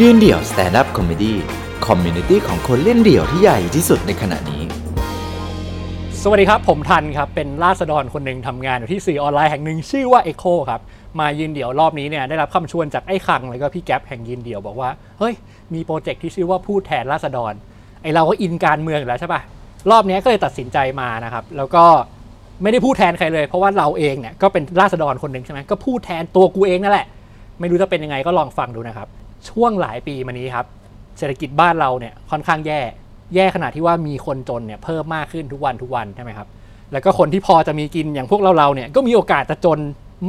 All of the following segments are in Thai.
ยืนเดี่ยว stand-up comedy community ของคนเล่นเดี่ยวที่ใหญ่ที่สุดในขณะนี้ สวัสดีครับ ผมธันว์ครับ เป็นราษฎรคนหนึ่งทำงานอยู่ที่สื่อออนไลน์แห่งหนึ่งชื่อว่า Echo ครับ มายืนเดี่ยวรอบนี้เนี่ยได้รับคำชวนจากไอ้คัง แล้วก็พี่แก๊ปแห่งยืนเดี่ยวบอกว่า เฮ้ย มีโปรเจกต์ที่ชื่อว่าพูดแทนราษฎร ไอ้เราก็อินการเมืองอยู่แล้วใช่ปะรอบนี้ก็เลยตัดสินใจมานะครับแล้วก็ไม่ได้พูดแทนใครเลย เพราะว่าเราเองเนี่ยก็เป็นราษฎรคนหนึ่งใช่ไหมก็พูดแทนตัวกูเองนั่นแหละ ไม่รู้จะเป็นยังไงก็ลองฟังดูนะครับ ช่วงหลายปีมานี้ครับ เศรษฐกิจบ้านเราเนี่ยค่อนข้างแย่ แย่ขนาดที่ว่ามีคนจนเนี่ยเพิ่มมากขึ้นทุกวันทุกวันใช่ไหมครับ แล้วก็คนที่พอจะมีกินอย่างพวกเราเราเนี่ยก็มีโอกาสจะจน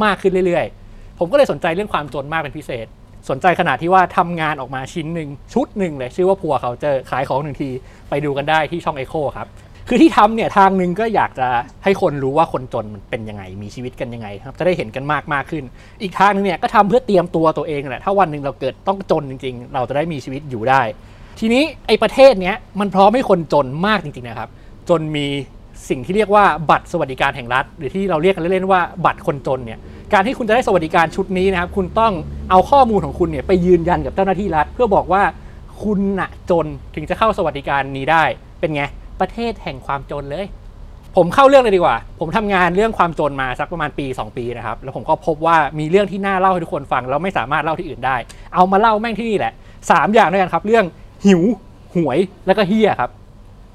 มากขึ้นเรื่อยๆ ผมก็เลยสนใจเรื่องความจนมากเป็นพิเศษ สนใจขนาดที่ว่าทำงานออกมาชิ้นหนึ่งชุดหนึ่งเลยชื่อว่าพัวเขาเจอขายของหนึ่งทีไปดูกันได้ที่ช่องเอโคครับ คือที่ทำเนี่ยทางหนึ่งก็อยากจะให้คนรู้ว่าคนจนมันเป็นยังไง มีชีวิตกันยังไงครับ จะได้เห็นกันมากมากขึ้น อีกทางหนึงเนี่ยก็ทำเพื่อเตรียมตัวตัวเองแหละ ถ้าวันหนึ่งเราเกิดต้องจนจริง ๆ เราจะได้มีชีวิตอยู่ได้ ทีนี้ไอ้ประเทศเนี้ยมันพร้อมให้คนจนมากจริงๆนะครับ จนมีสิ่งที่เรียกว่าบัตรสวัสดิการแห่งรัฐ หรือที่เราเรียกกันเล่นๆว่าบัตรคนจนเนี่ยการที่คุณจะได้สวัสดิการชุดนี้นะครับ คุณต้องเอาข้อมูลของคุณเนี่ยไปยืนยันกับเจ้าหน้าที่รัฐ เพื่อบอกว่าคุณน่ะจนถึงจะเข้าสวัสดิการนี้ได้เป็นไง ประเทศแห่งความจนเลย ผมเข้าเรื่องเลยดีกว่า ผมทำงานเรื่องความจนมาสักประมาณปี 2 ปีนะครับ แล้วผมก็พบว่ามีเรื่องที่น่าเล่าให้ทุกคนฟังแล้วไม่สามารถเล่าที่อื่นได้ เอามาเล่าแม่งที่นี่แหละสามอย่างด้วยกันครับ เรื่องหิว หวย แล้วก็เฮียครับ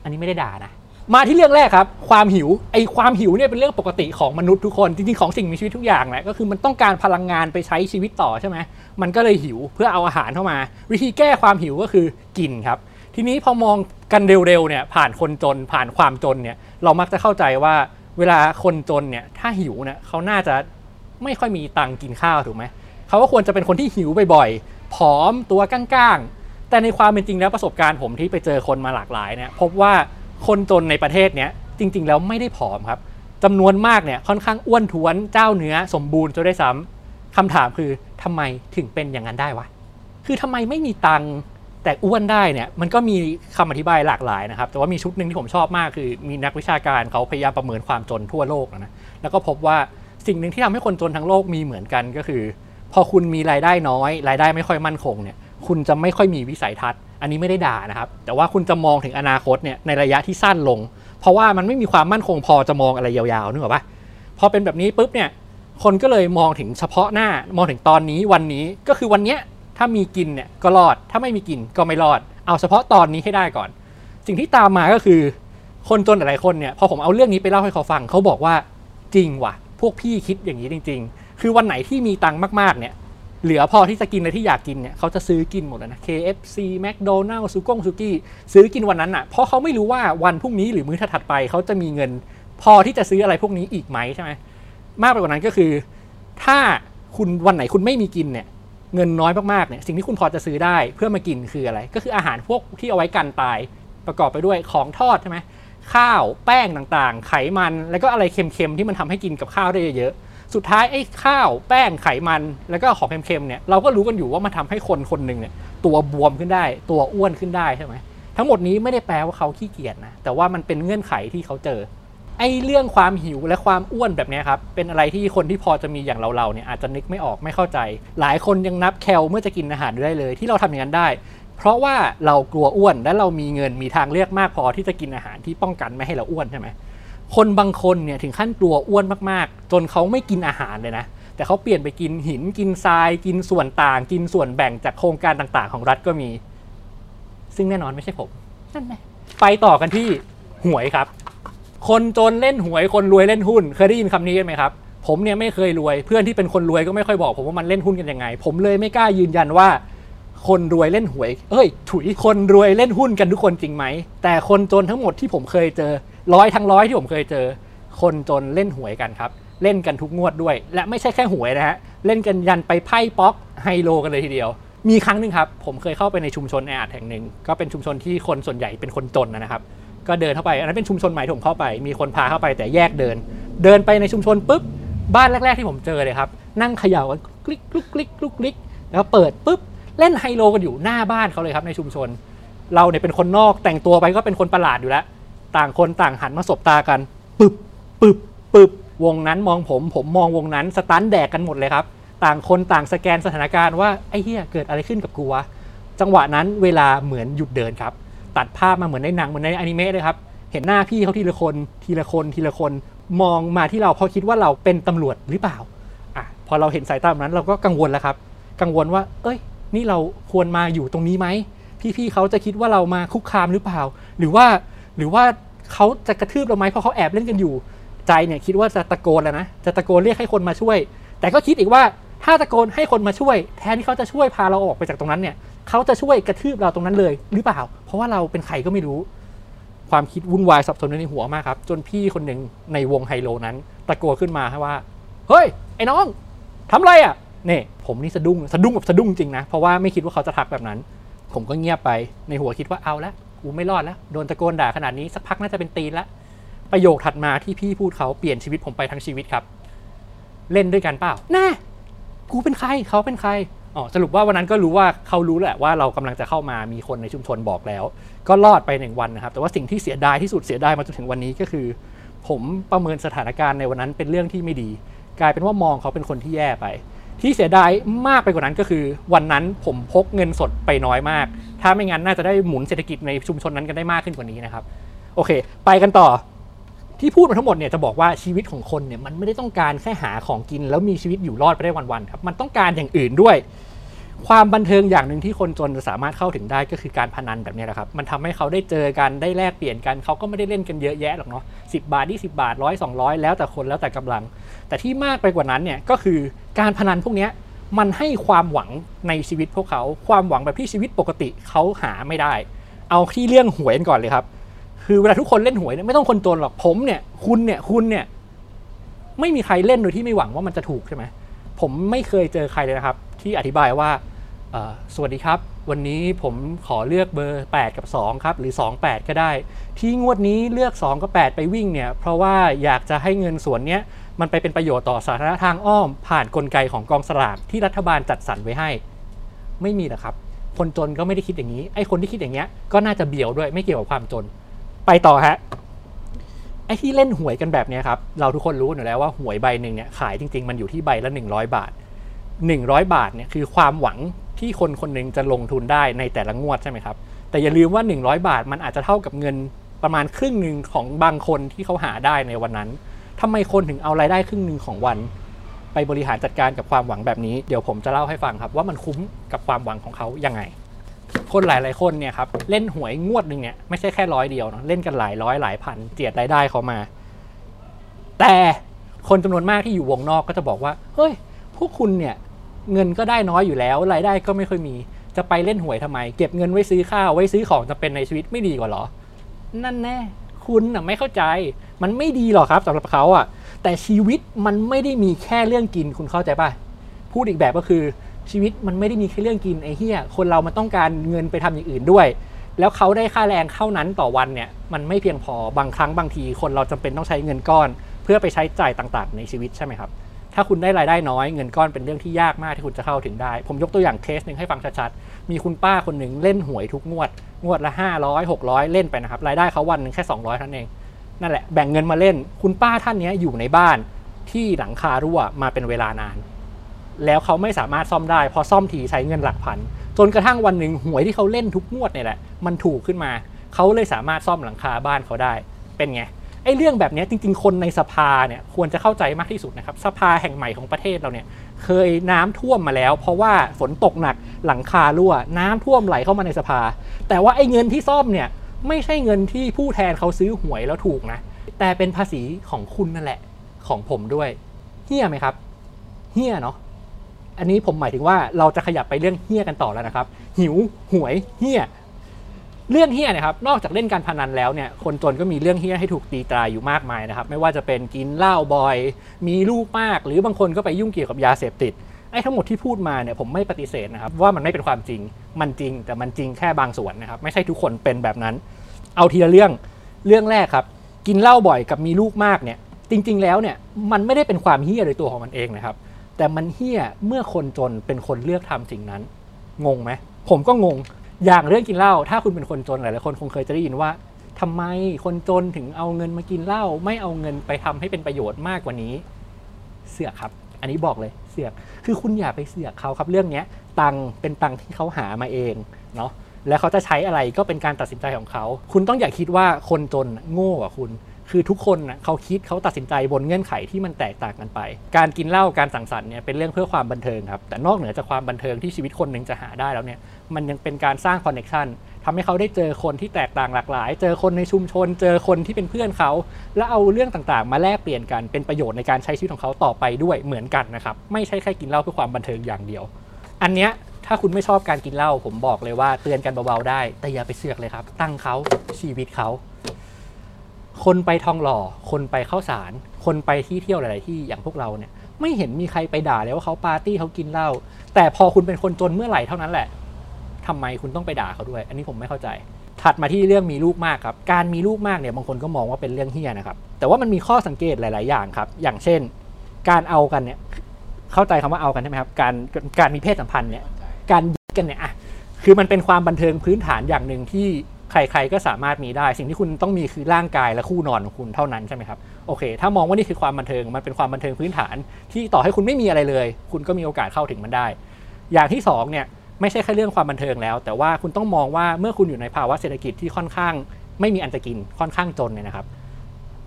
อันนี้ไม่ได้ด่านะ มาที่เรื่องแรกครับ ความหิว ไอความหิวเนี่ยเป็นเรื่องปกติของมนุษย์ทุกคน จริงๆของสิ่งมีชีวิตทุกอย่างแหละ ก็คือมันต้องการพลังงานไปใช้ชีวิตต่อใช่ไหมมันก็เลยหิวเพื่อเอาอาหารเข้ามา วิธีแก้ความหิวก็คือกินครับ ทีนี้พอมองกันเร็วๆเนี่ยผ่านคนจนผ่านความจนเนี่ยเรามักจะเข้าใจว่าเวลาคนจนเนี่ยถ้าหิวเนี่ยเขาน่าจะไม่ค่อยมีตังค์กินข้าวถูกไหมเขาก็ควรจะเป็นคนที่หิวบ่อยๆผอมตัวก้างๆ แต่ในความเป็นจริงแล้วประสบการณ์ผมที่ไปเจอคนมาหลากหลายเนี่ยพบว่าคนจนในประเทศเนี้ยจริง ๆ แล้วไม่ได้ผอมครับจำนวนมากเนี่ยค่อนข้างอ้วนท้วนเจ้าเนื้อสมบูรณ์จะได้ซ้ำคำถามคือทำไมถึงเป็นอย่างนั้นได้วะคือทำไมไม่มีตังค์ แต่อ้วนได้เนี่ยมันก็มีคำอธิบายหลากหลายนะครับ แต่ว่ามีชุดหนึ่งที่ผมชอบมากคือ มีนักวิชาการเขาพยายามประเมินความจนทั่วโลกนะแล้วก็พบว่าสิ่งหนึ่งที่ทำให้คนจนทั้งโลกมีเหมือนกันก็คือ พอคุณมีรายได้น้อย รายได้ไม่ค่อยมั่นคงเนี่ยคุณจะไม่ค่อยมีวิสัยทัศน์ อันนี้ไม่ได้ด่านะครับ แต่ว่าคุณจะมองถึงอนาคตเนี่ยในระยะที่สั้นลง เพราะว่ามันไม่มีความมั่นคงพอจะมองอะไรยาวๆนึกออกปะพอเป็นแบบนี้ปุ๊บเนี่ยคนก็เลยมองถึงเฉพาะหน้ามองถึงตอนนี้วันนี้ก็คือวันเนี้ย ถ้ามีกินเนี่ยก็รอด ถ้าไม่มีกินก็ไม่รอด เอาเฉพาะตอนนี้ให้ได้ก่อน สิ่งที่ตามมาก็คือ คนจนหลายคนเนี่ยพอผมเอาเรื่องนี้ไปเล่าให้เขาฟังเขาบอกว่าจริงว่ะ พวกพี่คิดอย่างนี้จริง ๆ คือวันไหนที่มีตังค์มากๆเนี่ยเหลือพอที่จะกินอะไรที่อยากกินเนี่ยเขาจะซื้อกินหมดเลยนะ KFC McDonald's ซูกงซูกี้ซื้อกินวันนั้นอะเพราะเขาไม่รู้ว่าวันพรุ่งนี้หรือมื้อถัดไปเขาจะมีเงิน พอที่จะซื้ออะไรพวกนี้อีกไหมใช่ไหมมากไปกว่านั้นก็คือ ถ้าคุณวันไหนคุณไม่มีกินเนี่ย เงินน้อยมากๆเนี่ยสิ่งที่คุณพอจะซื้อได้เพื่อมากินคืออะไร ก็คืออาหารพวกที่เอาไว้กันตาย ประกอบไปด้วยของทอดใช่ไหมข้าวแป้งต่างๆ ไขมัน แล้วก็อะไรเค็มๆที่มันทำให้กินกับข้าวได้เยอะๆสุดท้ายไอ้ข้าวแป้งไขมัน แล้วก็ของเค็มๆเนี่ยเราก็รู้กันอยู่ว่ามันทำให้คนคนหนึ่งเนี่ยตัวบวมขึ้นได้ ตัวอ้วนขึ้นได้ใช่ไหมทั้งหมดนี้ไม่ได้แปลว่าเขาขี้เกียจนะแต่ว่ามันเป็นเงื่อนไขที่เขาเจอ ไอ้เรื่องความหิวและความอ้วนแบบเนี้ยครับ เป็นอะไรที่คนที่พอจะมีอย่างเราๆเนี่ยอาจจะนึกไม่ออกไม่เข้าใจ หลายคนยังนับแคลเมื่อจะกินอาหารได้เลย ที่เราทำอย่างนั้นได้ เพราะว่าเรากลัวอ้วนและเรามีเงินมีทางเลือกมากพอที่จะกินอาหารที่ป้องกันไม่ให้เราอ้วนใช่ไหมคนบางคนเนี่ยถึงขั้นกลัวอ้วนมากๆ จนเขาไม่กินอาหารเลยนะ แต่เขาเปลี่ยนไปกินหินกินทราย กินส่วนต่าง กินส่วนแบ่งจากโครงการต่างๆ ของรัฐก็มี ซึ่งแน่นอนไม่ใช่ผมนั่นแหละไปต่อกันที่หวยครับ คนจนเล่นหวยคนรวยเล่นหุ้น เคยได้ยินคำนี้กันไหมครับผมเนี่ยไม่เคยรวยเพื่อนที่เป็นคนรวยก็ไม่ค่อยบอก ผมว่ามันเล่นหุ้นกันยังไง ผมเลยไม่กล้ายืนยันว่า คนรวยเล่นหวย เอ้ย ถุยคนรวยเล่นหุ้นกันทุกคนจริงไหม แต่คนจนทั้งหมดที่ผมเคยเจอ ร้อยทั้งร้อยที่ผมเคยเจอ คนจนเล่นหวยกันครับ เล่นกันทุกงวดด้วย และไม่ใช่แค่หวยนะฮะเล่นกันยันไปไพ่ป๊อกไฮโลกันเลยทีเดียว มีครั้งหนึ่งครับ ผมเคยเข้าไปในชุมชนแออัดแห่งหนึ่งก็เป็นชุมชนที่คนส่วนใหญ่เป็นคนจนนะครับ ก็เดินเข้าไป อันนั้นเป็นชุมชนใหม่ที่ผมเข้าไป มีคนพาเข้าไปแต่แยกเดิน เดินไปในชุมชนปุ๊บ บ้านแรก ๆ ที่ผมเจอเลยครับ นั่งเขย่ากันกลิกกลุกกลิกกลุกกลิก แล้วเปิดปุ๊บ เล่นไฮโลกันอยู่หน้าบ้านเขาเลยครับในชุมชน เราเนี่ยเป็นคนนอกแต่งตัวไปก็เป็นคนประหลาดอยู่แล้ว ต่างคนต่างหันมาสบตากันปึบปึบปึบวงนั้นมองผม ผมมองวงนั้น สตันแดกกันหมดเลยครับ ต่างคนต่างสแกนสถานการณ์ว่าไอ้เหี้ยเกิดอะไรขึ้นกับกูวะ จังหวะนั้นเวลาเหมือนหยุดเดินครับ ตัดภาพมาเหมือนในหนังเหมือนในอนิเมะเลยครับ เห็นหน้าพี่เขาทีละคนทีละคนทีละคนมองมาที่เราเพราะคิดว่าเราเป็นตำรวจหรือเปล่าอะพอเราเห็นสายตาแบบนั้นเราก็กังวลแล้วครับ กังวลว่า เอ้ย นี่เราควรมาอยู่ตรงนี้ไหมพี่ๆเขาจะคิดว่าเรามาคุกคามหรือเปล่า หรือว่าหรือว่าเขาจะกระทืบเราไหมเพราะเขาแอบเล่นกันอยู่ ใจเนี่ยคิดว่าจะตะโกนแล้วนะจะตะโกนเรียกให้คนมาช่วย แต่ก็คิดอีกว่า ถ้าตะโกนให้คนมาช่วย แทนที่เขาจะช่วยพาเราออกไปจากตรงนั้นเนี่ยเขาจะช่วยกระทืบเราตรงนั้นเลย หรือเปล่า เพราะว่าเราเป็นใครก็ไม่รู้ ความคิดวุ่นวายสับสนในหัวมากครับ จนพี่คนหนึ่งในวงไฮโลนั้น ตะโกนขึ้นมาว่า เฮ้ย ไอ้น้องทำอะไรอะเนี่ยผมนี่สะดุ้งสะดุ้งแบบสะดุ้งจริงนะเพราะว่าไม่คิดว่าเขาจะทักแบบนั้น ผมก็เงียบไปในหัวคิดว่าเอาละกูไม่รอดแล้วโดนตะโกนด่าขนาดนี้สักพักน่าจะเป็นตีนละประโยคถัดมาที่พี่พูดเขาเปลี่ยนชีวิตผมไปทั้งชีวิตครับ เล่นด้วยกันเปล่าแน่ กูเป็นใครเขาเป็นใครอ๋อสรุปว่าวันนั้นก็รู้ว่าเขารู้แหละว่าเรากำลังจะเข้ามามีคนในชุมชนบอกแล้ว ก็รอดไปหนึ่งวันนะครับ แต่ว่าสิ่งที่เสียดายที่สุดเสียดายมาจนถึงวันนี้ก็คือ ผมประเมินสถานการณ์ในวันนั้นเป็นเรื่องที่ไม่ดี กลายเป็นว่ามองเขาเป็นคนที่แย่ไป ที่เสียดายมากไปกว่านั้นก็คือ วันนั้นผมพกเงินสดไปน้อยมาก ถ้าไม่งั้นน่าจะได้หมุนเศรษฐกิจในชุมชนนั้นกันได้มากขึ้นกว่านี้นะครับ โอเค ไปกันต่อ ที่พูดมาทั้งหมดเนี่ยจะบอกว่าชีวิตของคนเนี่ยมันไม่ได้ต้องการแค่หาของกิน แล้วมีชีวิตอยู่รอดไปได้วันๆครับมันต้องการอย่างอื่นด้วย ความบันเทิงอย่างหนึ่งที่คนจนจะสามารถเข้าถึงได้ก็คือการพนันแบบนี้แหละครับมันทำให้เขาได้เจอกันได้แลกเปลี่ยนกันเขาก็ไม่ได้เล่นกันเยอะแยะหรอกเนาะสิบาทยี่สิบาทร้อยสองร้อยแล้วแต่คนแล้วแต่กำลัง แต่ที่มากไปกว่านั้นเนี่ยก็คือการพนันพวกนี้มันให้ความหวังในชีวิตพวกเขา ความหวังแบบที่ชีวิตปกติเขาหาไม่ได้ เอาที่เรื่องหวยก่อนเลยครับ คือเวลาทุกคนเล่นหวยเนี่ยไม่ต้องคนจนหรอกผมเนี่ยคุณเนี่ยคุณเนี่ย ไม่มีใครเล่นโดยที่ไม่หวังว่ามันจะถูกใช่ไหมผมไม่เคยเจอใครเลยนะครับ ที่อธิบายว่าสวัสดีครับ วันนี้ผมขอเลือกเบอร์ 8 กับ 2 ครับ หรือ 2 8 ก็ได้ ที่งวดนี้เลือก 2 กับ 8 ไปวิ่งเนี่ยเพราะว่าอยากจะให้เงินส่วนเนี้ยมันไปเป็นประโยชน์ต่อสาธารณะทางอ้อม ผ่านนกลไกของกองสลากที่รัฐบาลจัดสรรไว้ให้ ไม่มีนะครับ คนจนก็ไม่ได้คิดอย่างนี้ไอ้คนที่คิดอย่างเงี้ยก็น่าจะเบี่ยวด้วยไม่เกี่ยวกับความจน ไปต่อฮะไอ้ที่เล่นหวยกันแบบนี้ครับ เราทุกคนรู้อยู่แล้วว่าหวยใบหนึ่งเนี่ยขายจริง ๆ มันอยู่ที่ใบละ 100 บาท 100 บาทเนี่ยคือความหวังที่คนคนหนึ่งจะลงทุนได้ในแต่ละงวดใช่ไหมครับ แต่อย่าลืมว่า 100 บาทมันอาจจะเท่ากับเงินประมาณครึ่งหนึ่งของบางคนที่เขาหาได้ในวันนั้นทำไมคนถึงเอารายได้ครึ่งหนึ่งของวัน ไปบริหารจัดการกับความหวังแบบนี้ เดี๋ยวผมจะเล่าให้ฟังครับ ว่ามันคุ้มกับความหวังของเขายังไง คนหลาย ๆ คนเนี่ยครับเล่นหวยงวดหนึ่งเนี่ยไม่ใช่แค่ร้อยเดียวเนอะเล่นกันหลายร้อยหลายพันเจียดรายได้เขามา แต่คนจำนวนมากที่อยู่วงนอกก็จะบอกว่าเฮ้ยพวกคุณเนี่ยเงินก็ได้น้อยอยู่แล้ว รายได้ก็ไม่ค่อยมี จะไปเล่นหวยทำไม เก็บเงินไว้ซื้อข้าวไว้ซื้อของจำเป็นในชีวิตไม่ดีกว่าเหรอ นั่นแน่คุณน่ะไม่เข้าใจ มันไม่ดีหรอกครับสำหรับเขาอะแต่ชีวิตมันไม่ได้มีแค่เรื่องกินคุณเข้าใจป่ะพูดอีกแบบก็คือ ชีวิตมันไม่ได้มีแค่เรื่องกินไอ้เหี้ยคนเรามันต้องการเงินไปทำอย่างอื่นด้วย แล้วเขาได้ค่าแรงเท่านั้นต่อวันเนี่ยมันไม่เพียงพอบางครั้งบางที คนเราจำเป็นต้องใช้เงินก้อน เพื่อไปใช้จ่ายต่างๆ ในชีวิตใช่ไหมครับถ้าคุณได้รายได้น้อยเงินก้อนเป็นเรื่องที่ยากมากที่คุณจะเข้าถึงได้ ผมยกตัวอย่างเคสหนึ่งให้ฟังชัดๆ มีคุณป้าคนหนึ่งเล่นหวยทุกงวด งวดละ 500 600 เล่นไปนะครับ รายได้เขาวันหนึ่งแค่ 200เท่านั้นเอง นั่นแหละแบ่งเงินมาเล่น คุณป้าท่านนี้อยู่ในบ้านที่หลังคารั่วมาเป็นเวลานาน แล้วเขาไม่สามารถซ่อมได้พอซ่อมทีใช้เงินหลักพัน จนกระทั่งวันหนึ่งหวยที่เขาเล่นทุกงวดเนี่ยแหละมันถูกขึ้นมา เขาเลยสามารถซ่อมหลังคาบ้านเขาได้เป็นไงไอ้เรื่องแบบนี้จริง ๆ คนในสภาเนี่ยควรจะเข้าใจมากที่สุดนะครับ สภาแห่งใหม่ของประเทศเราเนี่ยเคยน้ำท่วมมาแล้ว เพราะว่าฝนตกหนักหลังคารั่ว น้ำท่วมไหลเข้ามาในสภา แต่ว่าไอ้เงินที่ซ่อมเนี่ยไม่ใช่เงินที่ผู้แทนเขาซื้อหวยแล้วถูกนะ แต่เป็นภาษีของคุณนั่นแหละของผมด้วยเฮี้ยไหมครับเฮี้ยเนาะ อันนี้ผมหมายถึงว่าเราจะขยับไปเรื่องเฮี้ยกันต่อแล้วนะครับ หิวหวยเฮี้ยเรื่องเฮี้ยนะครับ นอกจากเล่นการพนันแล้วเนี่ย คนจนก็มีเรื่องเฮี้ยให้ถูกตีตราอยู่มากมายนะครับ ไม่ว่าจะเป็นกินเหล้าบ่อย มีลูกมาก หรือบางคนก็ไปยุ่งเกี่ยวกับยาเสพติด ไอ้ทั้งหมดที่พูดมาเนี่ยผมไม่ปฏิเสธนะครับ ว่ามันไม่เป็นความจริง มันจริง แต่มันจริงแค่บางส่วนนะครับ ไม่ใช่ทุกคนเป็นแบบนั้น เอาทีละเรื่อง เรื่องแรกครับ กินเหล้าบ่อยกับมีลูกมากเนี่ย จริง ๆ แล้วเนี่ย มันไม่ได้เป็นความเฮี้ยโดยตัวของมันเองนะครับ แต่มันเฮี้ยเมื่อคนจนเป็นคนเลือกทำสิ่งนั้น งงไหมผมก็งง อย่างเรื่องกินเหล้าถ้าคุณเป็นคนจนหลายๆคนคงเคยจะได้ยินว่าทำไมคนจนถึงเอาเงินมากินเหล้าไม่เอาเงินไปทำให้เป็นประโยชน์มากกว่านี้ เสือกครับ อันนี้บอกเลยเสือกคือคุณอย่าไปเสือกเขาครับเรื่องเนี้ย ตังเป็นตังที่เขาหามาเองเนาะแล้วเขาจะใช้อะไรก็เป็นการตัดสินใจของเขา คุณต้องอย่าคิดว่าคนจนโง่กว่าคุณ คือทุกคนนะเขาคิดเขาตัดสินใจบนเงื่อนไขที่มันแตกต่างกันไป การกินเหล้าการสังสรรค์เนี่ยเป็นเรื่องเพื่อความบันเทิงครับ แต่นอกเหนือจากความบันเทิงที่ชีวิตคนหนึ่งจะหาได้แล้วเนี่ย มันยังเป็นการสร้าง connection ทำให้เขาได้เจอคนที่แตกต่างหลากหลาย เจอคนในชุมชน เจอคนที่เป็นเพื่อนเขา แล้วเอาเรื่องต่างๆ มาแลกเปลี่ยนกัน เป็นประโยชน์ในการใช้ชีวิตของเขาต่อไปด้วยเหมือนกันนะครับ ไม่ใช่แค่กินเหล้าเพื่อความบันเทิงอย่างเดียว อันเนี้ยถ้าคุณไม่ชอบการกินเหล้าผมบอกเลยว่าเตือนกันเบาๆได้ แต่อย่าไปเสือกเลยครับ ตั้งเขาชีวิตเขา คนไปทองหล่อ คนไปเข้าสาร คนไปที่เที่ยวหลาย ๆ ที่อย่างพวกเราเนี่ยไม่เห็นมีใครไปด่าเลยว่าเขาปาร์ตี้เขากินเหล้าแต่พอคุณเป็นคนจนเมื่อไหร่เท่านั้นแหละทำไมคุณต้องไปด่าเขาด้วย อันนี้ผมไม่เข้าใจ ถัดมาที่เรื่องมีลูกมากครับ การมีลูกมากเนี่ยบางคนก็มองว่าเป็นเรื่องเฮี้ยนะครับ แต่ว่ามันมีข้อสังเกตหลาย ๆ อย่างครับ อย่างเช่น การเอากันเนี่ยเข้าใจคำว่าเอากันใช่ไหมครับ การการมีเพศสัมพันธ์เนี่ย การยิงกันเนี่ยอะคือมันเป็นความบันเทิงพื้นฐานอย่างหนึ่งที่ ใครๆก็สามารถมีได้ สิ่งที่คุณต้องมีคือร่างกายและคู่นอนของคุณเท่านั้นใช่ไหมครับโอเค ถ้ามองว่านี่คือความบันเทิงมันเป็นความบันเทิงพื้นฐาน ที่ต่อให้คุณไม่มีอะไรเลย คุณก็มีโอกาสเข้าถึงมันได้ อย่างที่สองเนี่ยไม่ใช่แค่เรื่องความบันเทิงแล้ว แต่ว่าคุณต้องมองว่าเมื่อคุณอยู่ในภาวะเศรษฐกิจที่ค่อนข้าง ไม่มีอันจะกินค่อนข้างจนเนี่ยนะครับ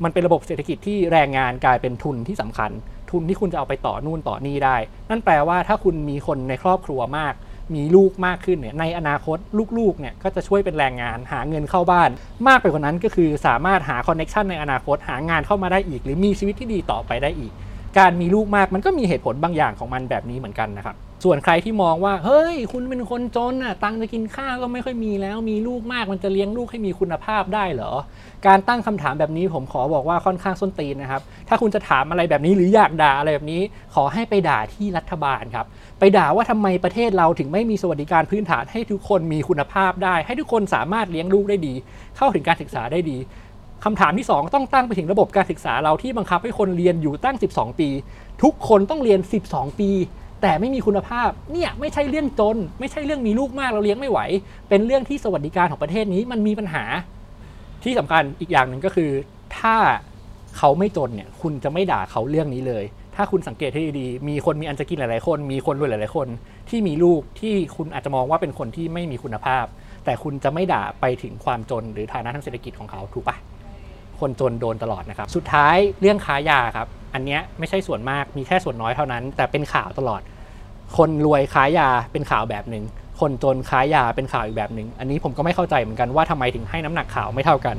มันเป็นระบบเศรษฐกิจที่แรงงานกลายเป็นทุนที่สำคัญ ทุนที่คุณจะเอาไปต่อนู่นต่อนี่ได้ นั่นแปลว่าถ้าคุณมีคนในครอบครัวมาก มีลูกมากขึ้นเนี่ยในอนาคตลูกๆเนี่ยก็จะช่วยเป็นแรงงานหาเงินเข้าบ้าน มากไปกว่านั้นก็คือสามารถหาคอนเน็ชันในอนาคตหางานเข้ามาได้อีก หรือมีชีวิตที่ดีต่อไปได้อีก การมีลูกมากมันก็มีเหตุผลบางอย่างของมันแบบนี้เหมือนกันนะครับ ส่วนใครที่มองว่าเฮ้ย คุณเป็นคนจนน่ะตังค์จะกินข้าวก็ไม่ค่อยมีแล้วมีลูกมากมันจะเลี้ยงลูกให้มีคุณภาพได้เหรอ การตั้งคำถามแบบนี้ผมขอบอกว่าค่อนข้างส้นตีนนะครับ ถ้าคุณจะถามอะไรแบบนี้หรืออยากด่าอะไรแบบนี้ ขอให้ไปด่าที่รัฐบาลครับ ไปด่าว่าทำไมประเทศเราถึงไม่มีสวัสดิการพื้นฐานให้ทุกคนมีคุณภาพได้ ให้ทุกคนสามารถเลี้ยงลูกได้ดี เข้าถึงการศึกษาได้ดีคำถามที่ 2 ต้องตั้งไปถึงระบบการศึกษาเราที่บังคับให้คนเรียนอยู่ตั้ง 12 ปี ทุกคนต้องเรียน 12 ปี แต่ไม่มีคุณภาพเนี่ยไม่ใช่เรื่องจน ไม่ใช่เรื่องมีลูกมากเราเลี้ยงไม่ไหว เป็นเรื่องที่สวัสดิการของประเทศนี้มันมีปัญหา ที่สำคัญอีกอย่างหนึ่งก็คือ ถ้าเขาไม่จนเนี่ยคุณจะไม่ด่าเขาเรื่องนี้เลย ถ้าคุณสังเกตให้ดีๆมีคนมีอันจะกินหลายๆคน มีคนรวยหลายๆคน ที่มีลูกที่คุณอาจจะมองว่าเป็นคนที่ไม่มีคุณภาพ แต่คุณจะไม่ด่าไปถึงความจนหรือฐานะทางเศรษฐกิจของเขาถูกปะคนจนโดนตลอดนะครับ สุดท้ายเรื่องค้ายาครับ อันเนี้ยไม่ใช่ส่วนมาก มีแค่ส่วนน้อยเท่านั้น แต่เป็นข่าวตลอด คนรวยค้ายาเป็นข่าวแบบหนึ่งคนจนค้ายาเป็นข่าวอีกแบบหนึ่งอันนี้ผมก็ไม่เข้าใจเหมือนกันว่าทำไมถึงให้น้ำหนักข่าวไม่เท่ากัน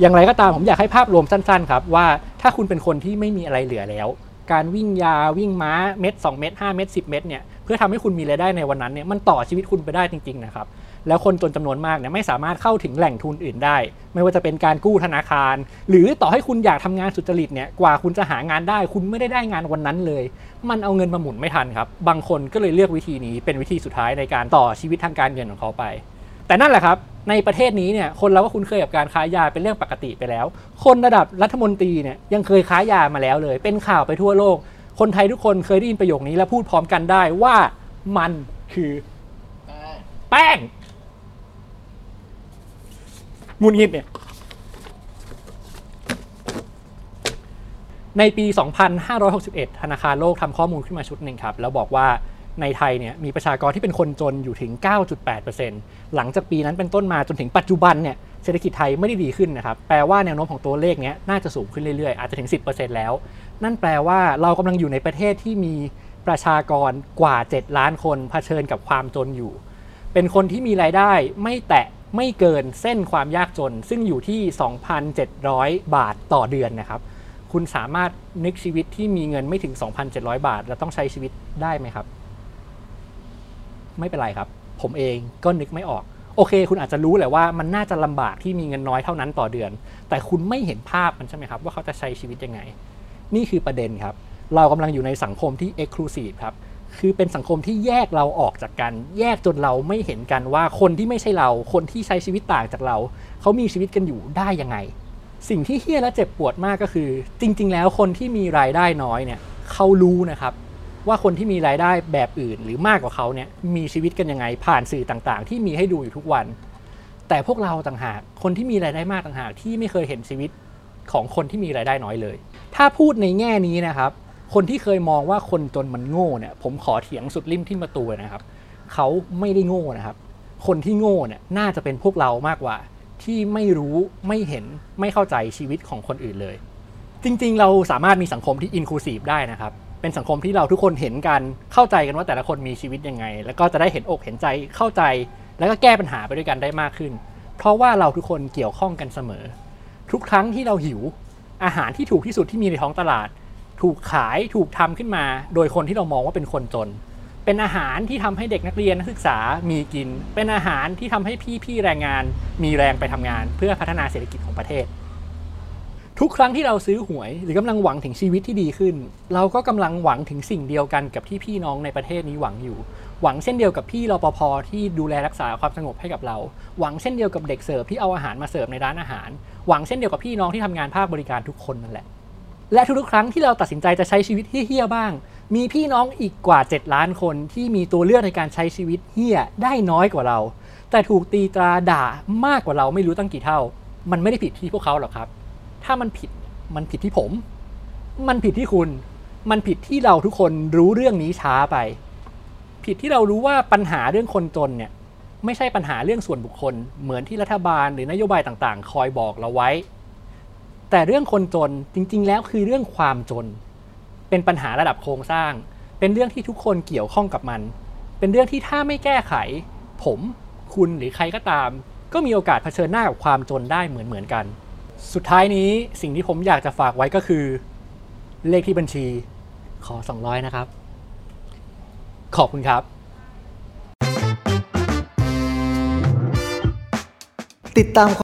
อย่างไรก็ตามผมอยากให้ภาพรวมสั้นๆครับว่าถ้าคุณเป็นคนที่ไม่มีอะไรเหลือแล้ว การวิ่งยาวิ่งม้าเม็ด2เม็ด5เม็ด10 เม็ดเนี่ยเพื่อทำให้คุณมีรายได้ในวันนั้นเนี่ยมันต่อชีวิตคุณไปได้จริงๆนะครับ แล้วคนจนจำนวนมากเนี่ยไม่สามารถเข้าถึงแหล่งทุนอื่นได้ ไม่ว่าจะเป็นการกู้ธนาคาร หรือต่อให้คุณอยากทำงานสุจริตเนี่ยกว่าคุณจะหางานได้ คุณไม่ได้ได้งานวันนั้นเลย มันเอาเงินมาหมุนไม่ทันครับบางคนก็เลยเลือกวิธีนี้เป็นวิธีสุดท้ายในการต่อชีวิตทางการเงินของเขาไป แต่นั่นแหละครับในประเทศนี้เนี่ยคนเราก็คุ้นเคยกับการค้ายาเป็นเรื่องปกติไปแล้ว คนระดับรัฐมนตรีเนี่ยยังเคยค้ายามาแล้วเลย เป็นข่าวไปทั่วโลก คนไทยทุกคนเคยได้ยินประโยคนี้และพูดพร้อมกันได้ว่ามันคือแป้ง งุนงิดเนี่ย ในปี 2561 ธนาคารโลกทำข้อมูลขึ้นมาชุดหนึ่งครับ แล้วบอกว่าในไทยเนี่ยมีประชากรที่เป็นคนจนอยู่ถึง 9.8%หลังจากปีนั้นเป็นต้นมาจนถึงปัจจุบันเนี่ยเศรษฐกิจไทยไม่ได้ดีขึ้นนะครับ แปลว่าแนวโน้มของตัวเลขเนี้ยน่าจะสูงขึ้นเรื่อยๆ อาจจะถึง 10%แล้ว นั่นแปลว่าเรากำลังอยู่ในประเทศที่มีประชากรกว่า 7 ล้านคนเผชิญกับความจนอยู่ เป็นคนที่มีรายได้ไม่แตะ ไม่เกินเส้นความยากจน ซึ่งอยู่ที่ 2,700 บาทต่อเดือนนะครับ คุณสามารถนึกชีวิตที่มีเงินไม่ถึง 2,700 บาท แล้วต้องใช้ชีวิตได้ไหมครับ ไม่เป็นไรครับ ผมเองก็นึกไม่ออกโอเค คุณอาจจะรู้แหละว่ามันน่าจะลำบากที่มีเงินน้อยเท่านั้นต่อเดือน แต่คุณไม่เห็นภาพมันใช่ไหมครับ ว่าเขาจะใช้ชีวิตยังไง นี่คือประเด็นครับ เรากำลังอยู่ในสังคมที่ exclusive ครับ คือเป็นสังคมที่แยกเราออกจากกัน แยกจนเราไม่เห็นกันว่าคนที่ไม่ใช่เรา คนที่ใช้ชีวิตต่างจากเรา เขามีชีวิตกันอยู่ได้ยังไง สิ่งที่เฮี้ยและเจ็บปวดมากก็คือ จริง ๆ แล้วคนที่มีรายได้น้อยเนี่ยเขารู้นะครับว่าคนที่มีรายได้แบบอื่นหรือมากกว่าเขาเนี่ยมีชีวิตกันยังไง ผ่านสื่อต่างๆ ที่มีให้ดูอยู่ทุกวัน แต่พวกเราต่างหากคนที่มีรายได้มากต่างหากที่ไม่เคยเห็นชีวิตของคนที่มีรายได้น้อยเลย ถ้าพูดในแง่นี้นะครับ คนที่เคยมองว่าคนจนมันโง่เนี่ย ผมขอเถียงสุดริมที่ประตูนะครับ เขาไม่ได้โง่นะครับ คนที่โง่เนี่ยน่าจะเป็นพวกเรามากกว่า ที่ไม่รู้ไม่เห็นไม่เข้าใจชีวิตของคนอื่นเลย จริงๆ เราสามารถมีสังคมที่อินคลูซีฟได้นะครับ เป็นสังคมที่เราทุกคนเห็นกันเข้าใจกันว่าแต่ละคนมีชีวิตยังไง แล้วก็จะได้เห็นอกเห็นใจเข้าใจ แล้วก็แก้ปัญหาไปด้วยกันได้มากขึ้น เพราะว่าเราทุกคนเกี่ยวข้องกันเสมอ ทุกครั้งที่เราหิวอาหารที่ถูกที่สุดที่มีในท้องตลาด ถูกขายถูกทำขึ้นมา โดยคนที่เรามองว่าเป็นคนจน เป็นอาหารที่ทำให้เด็กนักเรียนนักศึกษามีกิน เป็นอาหารที่ทำให้พี่ๆแรงงาน มีแรงไปทำงาน เพื่อพัฒนาเศรษฐกิจของประเทศ ทุกครั้งที่เราซื้อหวย หรือกำลังหวังถึงชีวิตที่ดีขึ้น เราก็กำลังหวังถึงสิ่งเดียวกันกับที่พี่น้องในประเทศนี้หวังอยู่ หวังเช่นเดียวกับพี่รปภที่ดูแลรักษาความสงบให้กับเรา หวังเช่นเดียวกับเด็กเสิร์ฟที่เอาอาหารมาเสิร์ฟในร้านอาหาร หวังเช่นเดียวกับพี่น้องที่ทำงานภาคบริการทุกคนนั่นแหละ และทุกๆครั้งที่เราตัดสินใจจะใช้ชีวิตเฮี้ยๆบ้าง มีพี่น้องอีกกว่า 7 ล้านคนที่มีตัวเลือกในการใช้ชีวิตเฮี้ยได้น้อยกว่าเรา แต่ถูกตีตราด่ามากกว่าเราไม่รู้ตั้งกี่เท่า มันไม่ได้ผิดที่พวกเขาหรอกครับ ถ้ามันผิดมันผิดที่ผม มันผิดที่คุณ มันผิดที่เราทุกคนรู้เรื่องนี้ช้าไป ผิดที่เรารู้ว่าปัญหาเรื่องคนจนเนี่ยไม่ใช่ปัญหาเรื่องส่วนบุคคล เหมือนที่รัฐบาลหรือนโยบายต่างๆ คอยบอกเราไว้ แต่เรื่องคนจนจริง ๆ แล้วคือเรื่องความจน เป็นปัญหาระดับโครงสร้าง เป็นเรื่องที่ทุกคนเกี่ยวข้องกับมัน เป็นเรื่องที่ถ้าไม่แก้ไข ผมคุณหรือใครก็ตาม ก็มีโอกาสเผชิญหน้ากับความจนได้เหมือนๆกัน สุดท้ายนี้สิ่งที่ผมอยากจะฝากไว้ก็คือ เลขที่บัญชีขอ 200 นะครับ ขอบคุณครับ ติดตาม